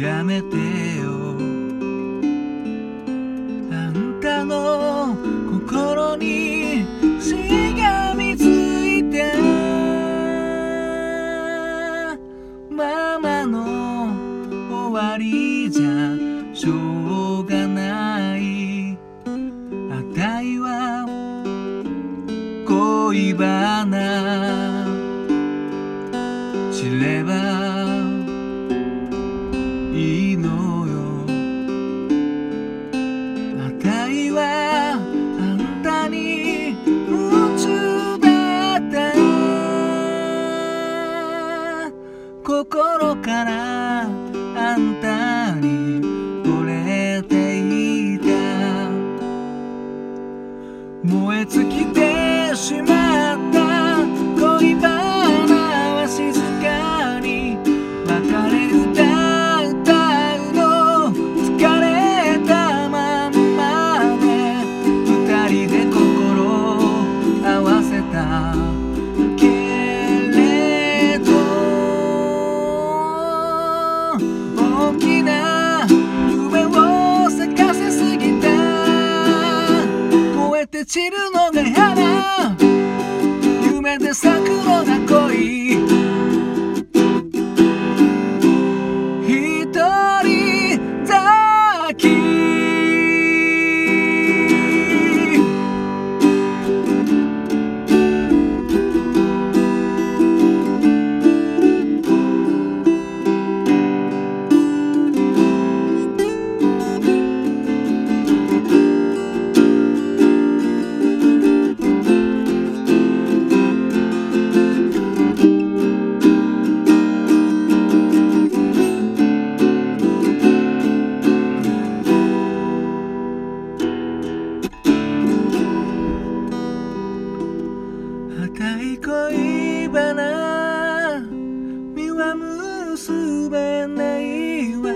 やめてよ。あんたの大きな夢を咲かせすぎた。燃えて散るのが嫌だ。夢で咲くのが恋。一人だけ。恋バナ身は結べないわ。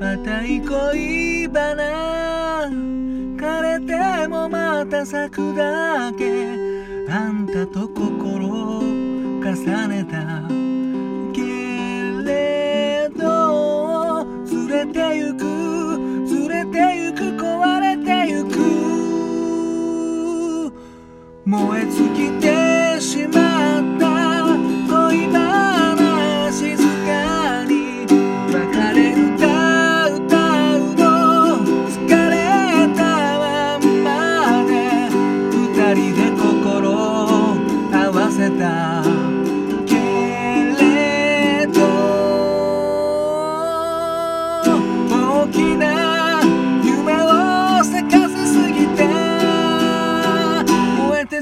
またい恋バナ枯れてもまた咲くだけ。あんたと心を重ねた。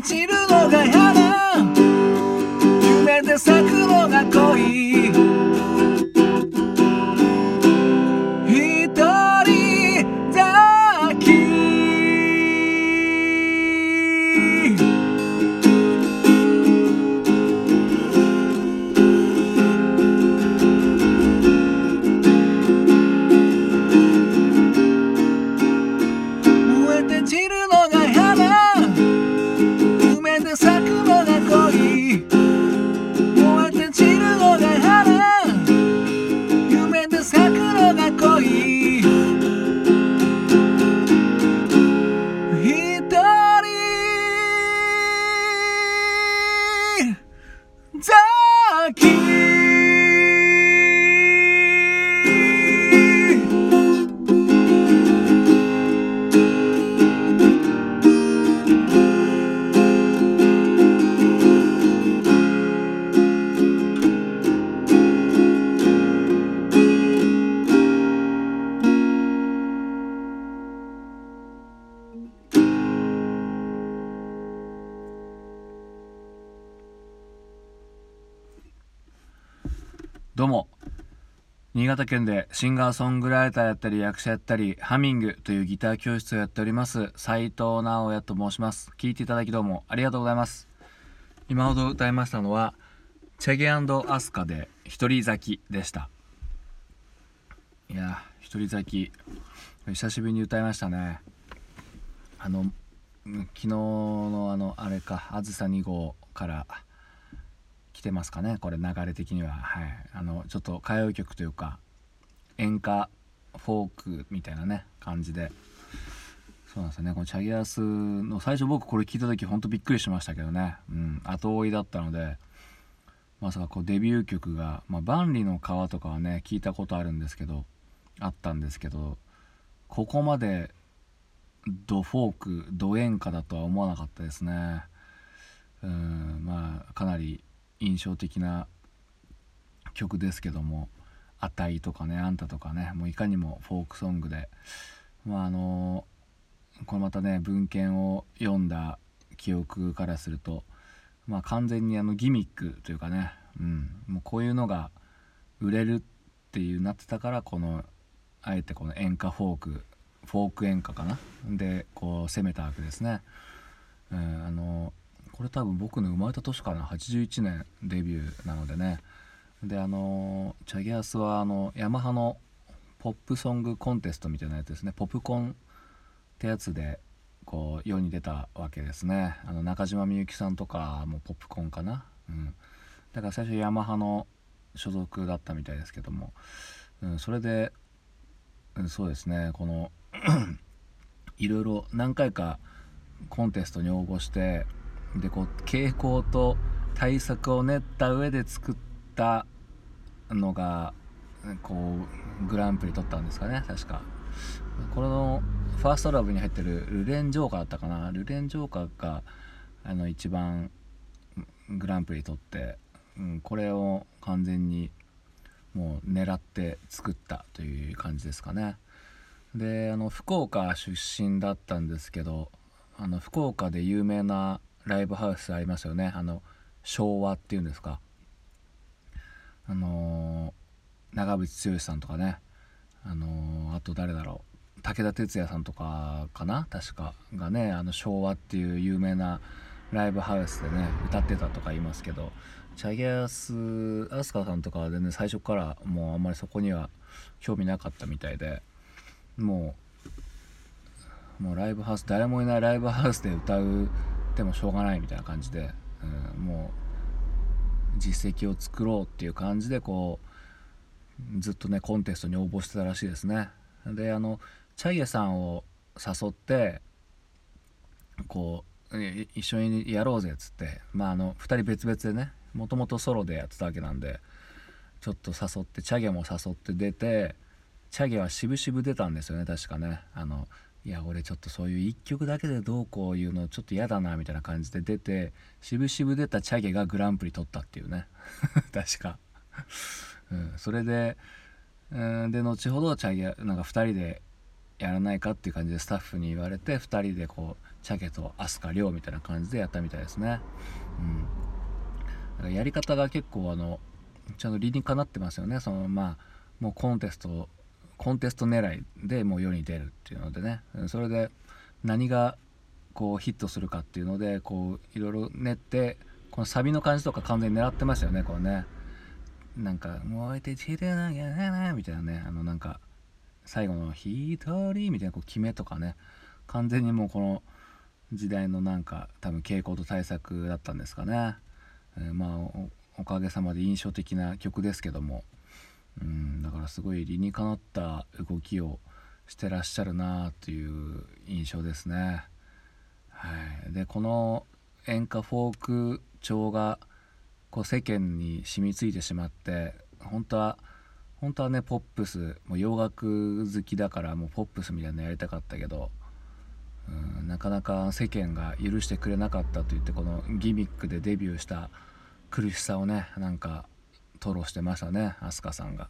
燃えどうも。新潟県でシンガーソングライターやったり役者やったりハミングというギター教室をやっております斉藤直也と申します。聞いていただきどうもありがとうございます。今ほど歌いましたのはチェゲアスカで一人咲きでした。いや一人咲き久しぶりに歌いましたね。あの昨日のあのあれか「あずさ2号」からてますかねこれ流れ的には。はい。あのちょっと歌謡曲というか演歌フォークみたいなね感じで。そうなんですよね。このチャゲアスの最初僕これ聞いた時ほんとびっくりしましたけどね。うん。後追いだったのでまさかこうデビュー曲が「まあ、万里の川」とかはね聞いたことあるんですけどあったんですけどここまでドフォークド演歌だとは思わなかったですね。うん。まあかなり印象的な曲ですけども「あたい」とかね「あんた」とかねもういかにもフォークソングでまああのこれまたね文献を読んだ記憶からするとまあ完全にあのギミックというかね、うん、もうこういうのが売れるっていうなってたからこのあえてこの演歌フォークフォーク演歌かな？でこう攻めたわけですね。うん、あのこれ多分僕の生まれた年かな81年デビューなのでね。であのチャゲアスはあのヤマハのポップソングコンテストみたいなやつですね。ポップコンってやつでこう世に出たわけですね。あの中島みゆきさんとかもポップコンかな、うん、だから最初ヤマハの所属だったみたいですけども、うん、それで、うん、そうですね。この いろいろ何回かコンテストに応募してでこう傾向と対策を練った上で作ったのがこうグランプリ取ったんですかね確か。このファーストラブに入ってるルレン・ジョーカーだったかな。ルレン・ジョーカーがあの一番グランプリ取って、うん、これを完全にもう狙って作ったという感じですかね。であの福岡出身だったんですけどあの福岡で有名なライブハウスありますよね。あの昭和っていうんですか。あのー、長渕剛さんとかね。あのー、あと誰だろう。武田鉄矢さんとかかな。確か。がねあの昭和っていう有名なライブハウスでね歌ってたとか言いますけど。チャゲアス飛鳥さんとかでね最初からもうあんまりそこには興味なかったみたいで。もうもうライブハウス誰もいないライブハウスで歌うってもしょうがないみたいな感じで、うん、もう実績を作ろうっていう感じでこうずっとねコンテストに応募してたらしいですね。であのチャイエさんを誘ってこう一緒にやろうぜっつってまああの2人別々でねもともとソロでやってたわけなんでちょっと誘ってチャゲも誘って出てチャゲは渋々出たんですよね確かね。あのいや俺ちょっとそういう1曲だけでどうこう言うのちょっと嫌だなみたいな感じで出て渋々出たチャゲがグランプリ取ったっていうね。確か、うん、それで、うん、で後ほどチャゲなんか2人でやらないかっていう感じでスタッフに言われて2人でこうチャゲと飛鳥亮みたいな感じでやったみたいですね。うん。だからやり方が結構あのちゃんと理にかなってますよね。そのまあもうコンテストコンテスト狙いでもう世に出るっていうのでね。それで何がこうヒットするかっていうのでこういろいろ練ってこのサビの感じとか完全に狙ってますよねこうね。なんか「燃えて散れなきゃな」みたいなね。あのなんか最後の「一人」みたいなこう決めとかね。完全にもうこの時代のなんか多分傾向と対策だったんですかね、えー、まあおかげさまで印象的な曲ですけども。うんだからすごい理にかなった動きをしてらっしゃるなっていう印象ですね。はい、でこの演歌フォーク調がこう世間に染みついてしまって本当は本当はねポップスもう洋楽好きだからもうポップスみたいなのやりたかったけどうんなかなか世間が許してくれなかったと言ってこのギミックでデビューした苦しさをねなんか吐露してましたね飛鳥さんが。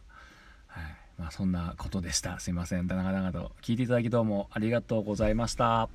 はいまあ、そんなことでしたすいません長々と聞いていただきどうもありがとうございました。